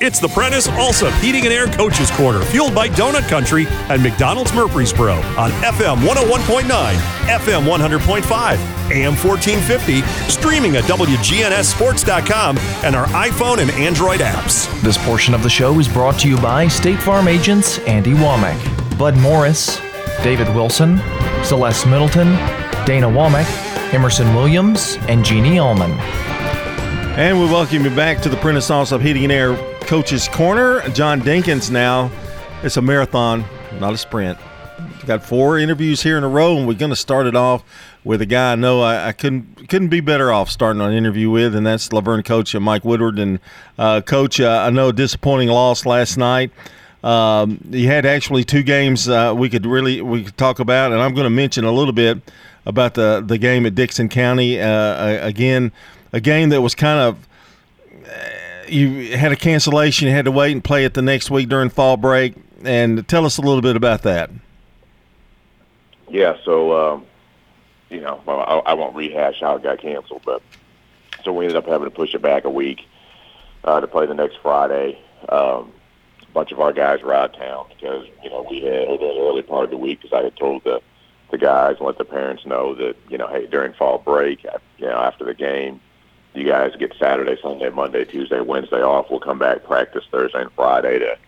It's the Prentice Allsup Heating and Air Coaches Corner, fueled by Donut Country and McDonald's Murfreesboro on FM 101.9, FM 100.5, AM 1450, streaming at WGNSSports.com and our iPhone and Android apps. This portion of the show is brought to you by State Farm agents Andy Womack, Bud Morris, David Wilson, Celeste Middleton, Dana Womack, Emerson Williams, and Jeannie Allman. And we welcome you back to the Prentice Allsup Heating and Air Coach's Corner. John Dinkins now. It's a marathon, not a sprint. We've got four interviews here in a row, and we're going to start it off with a guy I know I, I, couldn't couldn't be better off starting an interview with, and that's La Vergne coach Mike Woodward. And uh, coach, uh, I know disappointing loss last night. Um, you had actually two games uh, we could really we could talk about, and I'm going to mention a little bit about the the game at Dickson County. Uh, again, a game that was kind of you had a cancellation, you had to wait and play it the next week during fall break. And tell us a little bit about that. Yeah, so um, you know, I, I won't rehash how it got canceled, but so we ended up having to push it back a week uh, to play the next Friday. Um, a bunch of our guys were out of town because you know we had the early part of the week because I had told the the guys and let the parents know that you know hey during fall break you know after the game you guys get Saturday, Sunday, Monday, Tuesday, Wednesday off. We'll come back practice Thursday and Friday to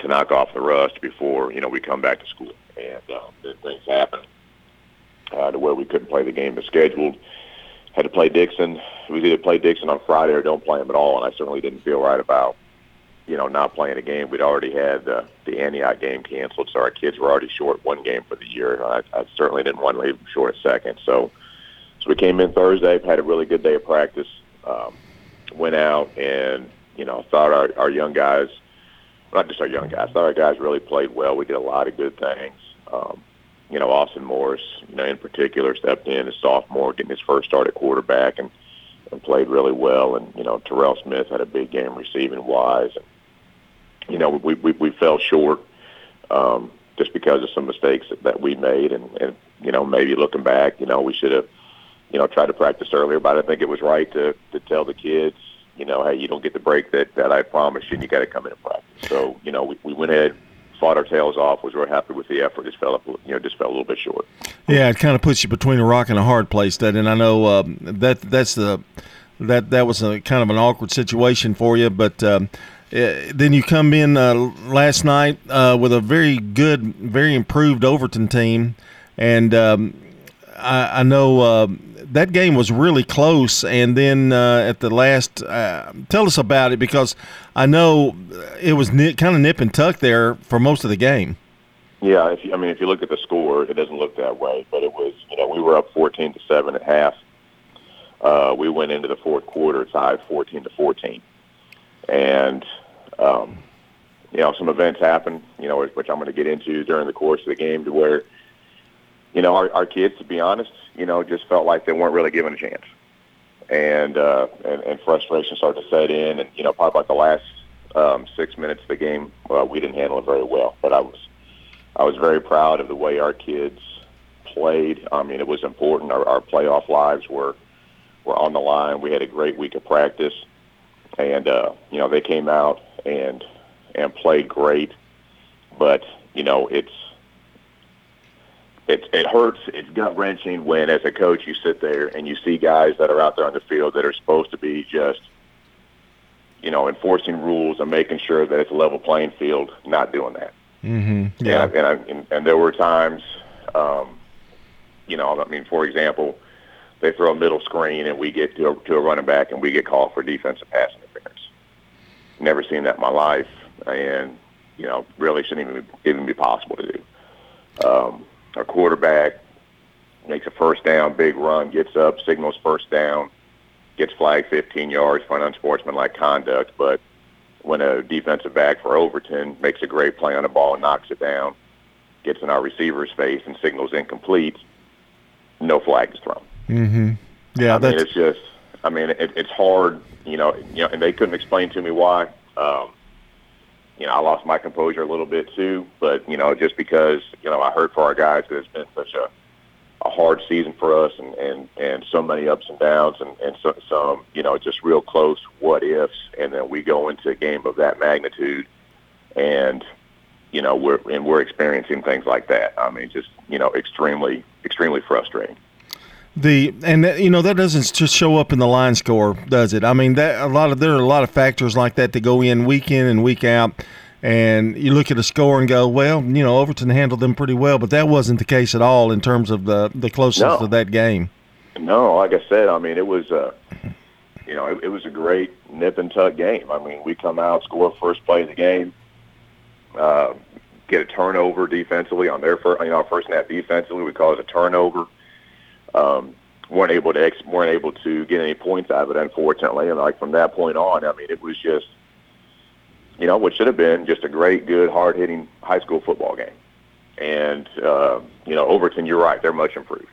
to knock off the rust before you know we come back to school. And um, then things happen uh, to where we couldn't play the game as scheduled. Had to play Dickson. We either play Dickson on Friday or don't play them at all. And I certainly didn't feel right about you know not playing a game. We'd already had uh, the Antioch game canceled, so our kids were already short one game for the year. I, I certainly didn't want to leave them short a second. So. So we came in Thursday, had a really good day of practice um, went out and you know thought our, our young guys, not just our young guys, thought our guys really played well. We did a lot of good things. Um, you know, Austin Morris, you know, in particular, stepped in as sophomore, getting his first start at quarterback, and and played really well. And you know, Terrell Smith had a big game receiving wise. And, you know, we we, we fell short um, just because of some mistakes that, that we made, and and you know, maybe looking back, you know, we should have you know, tried to practice earlier, but I think it was right to to tell the kids, you know, hey, you don't get the break that that I promised you, and you got to come in and practice. So, you know, we, we went ahead, fought our tails off, was real happy with the effort. Just fell up, you know, just fell a little bit short. Yeah, it kind of puts you between a rock and a hard place. That, and I know um, that that's the that that was a kind of an awkward situation for you, but. Um, uh, then you come in uh, last night uh, with a very good, very improved Overton team, and um, I, I, know uh, that game was really close, and then uh, at the last, uh, tell us about it because I know it was nip, kind of nip and tuck there for most of the game. Yeah, if you, I mean, if you look at the score, it doesn't look that way, but it was. You know, we were up fourteen to seven at half. Uh, we went into the fourth quarter tied fourteen to fourteen, and um, you know, some events happened. You know, which I'm going to get into during the course of the game, to where you know, our, our kids, to be honest, you know, just felt like they weren't really given a chance. And, uh, and, and frustration started to set in. And, you know, probably about the last um, six minutes of the game, well, we didn't handle it very well. But I was, I was very proud of the way our kids played. I mean, it was important. Our, our playoff lives were, were on the line. We had a great week of practice. And, uh, you know, they came out and, and played great. But, you know, it's, it it hurts. It's gut wrenching when, as a coach, you sit there and you see guys that are out there on the field that are supposed to be just, you know, enforcing rules and making sure that it's a level playing field, not doing that. Mm-hmm. Yeah, and, and, I, and and there were times, um, you know, I mean, for example, they throw a middle screen and we get to a, to a running back and we get called for defensive pass interference. Never seen that in my life, and you know, really shouldn't even even be possible to do. Um, a quarterback makes a first down, big run, gets up, signals first down, gets flagged 15 yards for an unsportsmanlike conduct. But when a defensive back for Overton makes a great play on the ball and knocks it down, gets in our receiver's face and signals incomplete, no flag is thrown. Mm-hmm. Yeah, I mean, it's just, I mean, it, it's hard, you know, you know, and they couldn't explain to me why. Um, you know, I lost my composure a little bit too. But you know, just because you know I hurt for our guys, that it's been such a a hard season for us and, and, and so many ups and downs and, and so, some, you know, just real close what ifs. And then we go into a game of that magnitude and, you know, we're, and we're experiencing things like that. I mean, just, you know, extremely, extremely frustrating. The and you know that doesn't just show up in the line score, does it? I mean that a lot of there are a lot of factors like that that go in week in and week out and you look at a score and go, well, you know, Overton handled them pretty well, but that wasn't the case at all in terms of the the closeness no. of that game. No, like I said, I mean, it was, a, you know, it, it was a great nip and tuck game. I mean, we come out, score first play of the game, uh, get a turnover defensively on their first, you know, our first half defensively. We call it a turnover. Um, weren't able to ex- weren't able to get any points out of it, unfortunately. And like from that point on, I mean, it was just you know, what should have been just a great, good, hard-hitting high school football game. And uh, you know, Overton, you're right; they're much improved.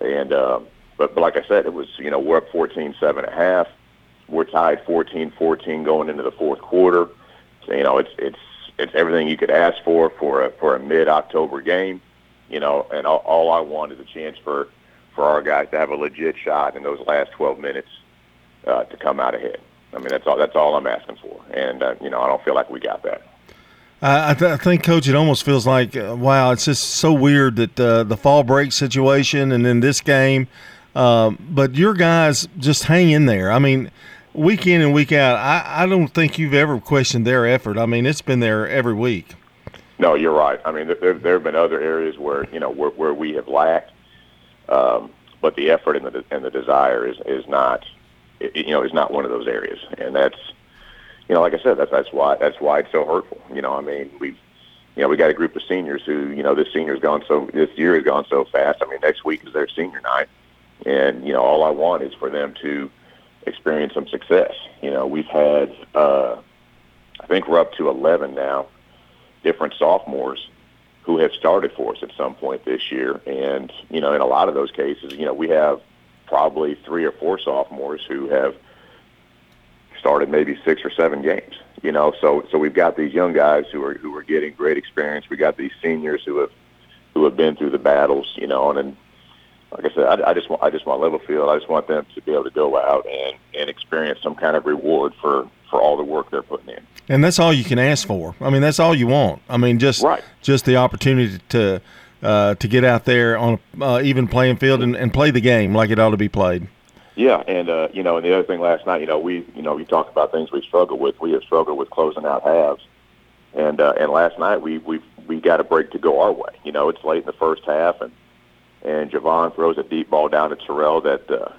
And uh, but, but like I said, it was you know we're up 14-7 at half. We're tied 14-14 going into the fourth quarter. So, you know, it's it's it's everything you could ask for for a for a mid-October game. You know, and all, all I want is a chance for for our guys to have a legit shot in those last 12 minutes uh, to come out ahead. I mean, that's all. That's all I'm asking for, and uh, you know, I don't feel like we got that. I, th- I think, Coach, it almost feels like uh, wow, it's just so weird that uh, the fall break situation and then this game. Um, but your guys just hang in there. I mean, week in and week out, I, I don't think you've ever questioned their effort. I mean, it's been there every week. No, you're right. I mean, there, there have been other areas where you know where, where we have lacked, um, but the effort and the and the desire is is not you know, is not one of those areas, and that's, you know, like I said, that's that's why that's why it's so hurtful. You know, I mean, we've, you know, we got a group of seniors who, you know, this senior's gone so this year has gone so fast. I mean, next week is their senior night, and you know, all I want is for them to experience some success. You know, we've had, uh, I think we're up to 11 now, different sophomores who have started for us at some point this year, and you know, in a lot of those cases, you know, we have probably three or four sophomores who have started maybe six or seven games. You know, so so we've got these young guys who are who are getting great experience. We got these seniors who have who have been through the battles. You know, and, and like I said, I, I just want I just want level field. I just want them to be able to go out and and experience some kind of reward for for all the work they're putting in. And that's all you can ask for. I mean, that's all you want. I mean, just right. just the opportunity to uh, to get out there on an uh, even playing field and, and play the game like it ought to be played. Yeah, and uh, you know, and the other thing last night, you know, we you know we talked about things we struggle with. We have struggled with closing out halves, and uh, and last night we we we got a break to go our way. You know, it's late in the first half, and and Javon throws a deep ball down to Terrell that uh,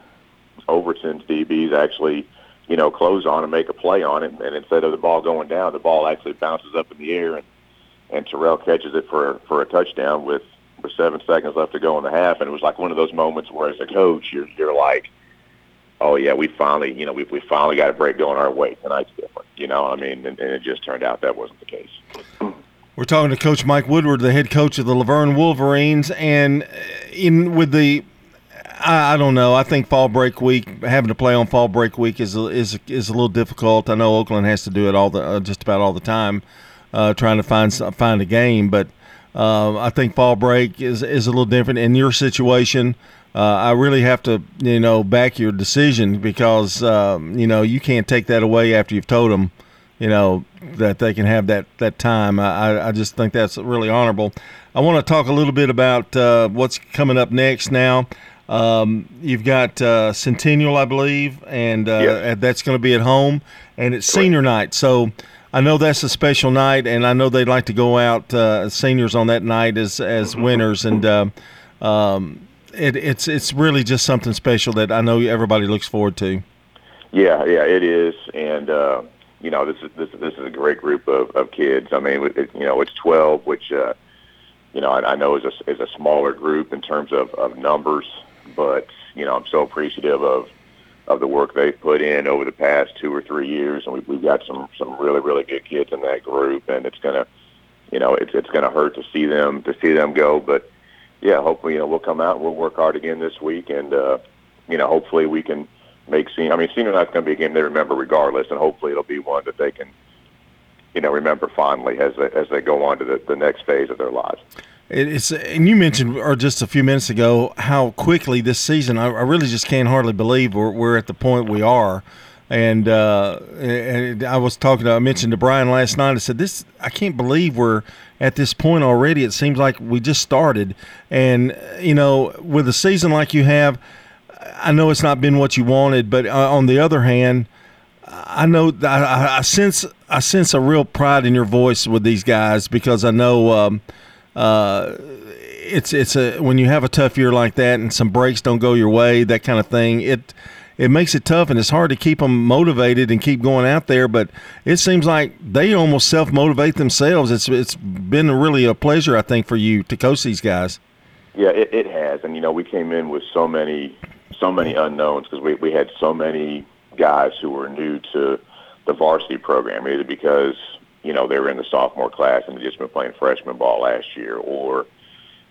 Overton's DBs actually you know close on and make a play on it, and instead of the ball going down, the ball actually bounces up in the air and and Terrell catches it for for a touchdown with with seven seconds left to go in the half, and it was like one of those moments where, as a coach, you're you're like, oh yeah, we finally, you know, we we finally got a break going our way. Tonight's different, you know. I mean, and, and it just turned out that wasn't the case. We're talking to Coach Mike Woodward, the head coach of the La Vergne Wolverines, and uh, in with the I, I, don't know. I think fall break week, having to play on fall break week is is is a little difficult. I know Oakland has to do it all the uh, just about all the time, uh, trying to find find a game. But uh, I think fall break is is a little different in your situation. Uh, I really have to, you know, back your decision because um, you know you can't take that away after you've told them, you know, that they can have that that time. I, I just think that's really honorable. I want to talk a little bit about uh, what's coming up next now. Um, you've got uh, Centennial, I believe, and uh, yes. that's going to be at home, and it's senior night. So I know that's a special night, and I know they'd like to go out uh, seniors on that night as as winners, and uh, um, it, it's it's really just something special that I know everybody looks forward to. Yeah, yeah, it is, and uh, you know this is this this is a great group of, of kids. I mean, it, you know, it's twelve, which uh, you know I, I know is a is a smaller group in terms of, of numbers, but you know I'm so appreciative of of the work they've put in over the past two or three years, and we've, we've got some some really really good kids in that group, and it's gonna, you know, it's it's gonna hurt to see them to see them go, but yeah, hopefully you know we'll come out and we'll work hard again this week, and uh, you know hopefully we can make senior. I mean, senior night's to be a game they remember regardless, and hopefully it'll be one that they can, you know, remember fondly as they, as they go on to the, the next phase of their lives. It's and you mentioned or just a few minutes ago how quickly this season. I, I really just can't hardly believe we're, we're at the point we are. And, uh, and I was talking to I mentioned to Brian last night. I said this I can't believe we're at this point already. It seems like we just started. And you know, with a season like you have, I know it's not been what you wanted, but uh, on the other hand, I know I, I, sense I sense a real pride in your voice with these guys because I know um, uh, it's it's a when you have a tough year like that and some breaks don't go your way, that kind of thing. It it makes it tough and it's hard to keep them motivated and keep going out there. But it seems like they almost self motivate themselves. It's it's been really a pleasure, I think, for you to coach these guys. Yeah, it, it has, and you know we came in with so many so many unknowns because we we had so many guys who were new to the varsity program, either because you know they were in the sophomore class and had just been playing freshman ball last year, or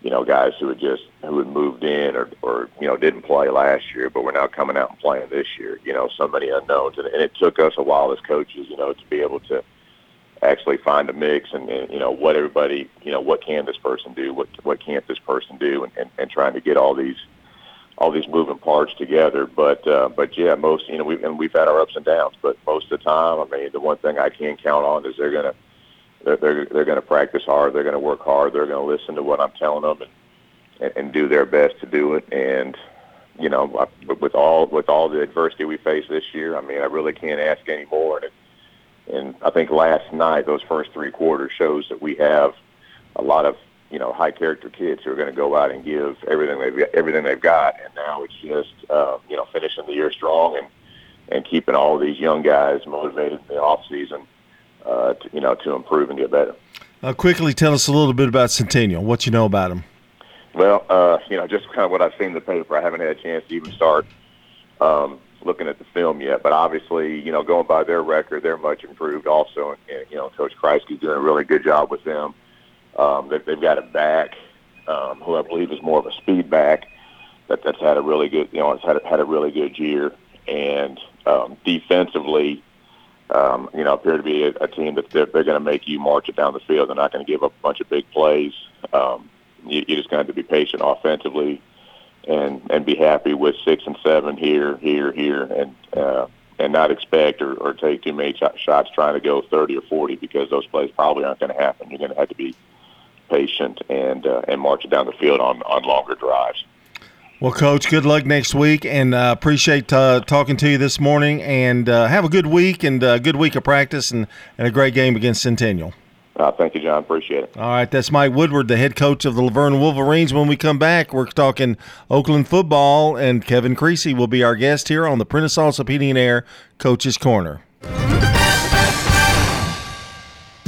you know guys who had just who had moved in or or you know didn't play last year, but were now coming out and playing this year. You know, so many unknowns, and, and it took us a while as coaches, you know, to be able to actually find a mix and, and you know what everybody you know what can this person do what what can't this person do and, and, and trying to get all these all these moving parts together. But uh, but yeah, most you know we and we've had our ups and downs, but most of the time, I mean, the one thing I can count on is they're gonna they're they're, they're gonna practice hard, they're gonna work hard, they're gonna listen to what I'm telling them and and, and do their best to do it. And you know, with all with all the adversity we face this year, I mean, I really can't ask any more. And, and I think last night, those first three quarters shows that we have a lot of you know high character kids who are going to go out and give everything they've everything they've got, and now it's just uh, you know finishing the year strong and and keeping all of these young guys motivated in the off season, uh, to, you know, to improve and get better. Uh, quickly, tell us a little bit about Centennial. What you know about them? Well, uh, you know, just kind of what I've seen in the paper. I haven't had a chance to even start um, looking at the film yet, but obviously, you know, going by their record, they're much improved. Also, and, you know, Coach Kreisky's doing a really good job with them. Um, they, they've got a back um, who I believe is more of a speed back that that's had a really good, you know, has had had a really good year, and um, defensively, um, you know, appear to be a, a team that they're, they're going to make you march it down the field. They're not going to give up a bunch of big plays. Um, you, you just going to have to be patient offensively, and and be happy with six and seven here, here, here, and uh, and not expect or, or take too many sh- shots trying to go 30 or 40 because those plays probably aren't going to happen. You're going to have to be patient and uh, and march it down the field on on longer drives. Well, Coach, good luck next week, and uh, appreciate uh, talking to you this morning. And uh, have a good week and a good week of practice and, and a great game against Centennial. Uh, thank you, John. Appreciate it. All right, that's Mike Woodward, the head coach of the La Vergne Wolverines. When we come back, we're talking Oakland football, and Kevin Creasy will be our guest here on the Prentice and Air Coach's Corner.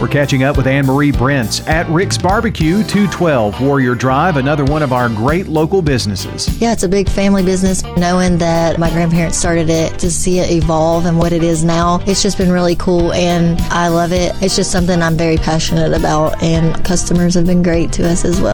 We're catching up with Anne Marie Brents at Rick's Barbecue, 212 Warrior Drive, another one of our great local businesses. Yeah, it's a big family business. Knowing that my grandparents started it to see it evolve and what it is now, it's just been really cool and I love it. It's just something I'm very passionate about, and customers have been great to us as well.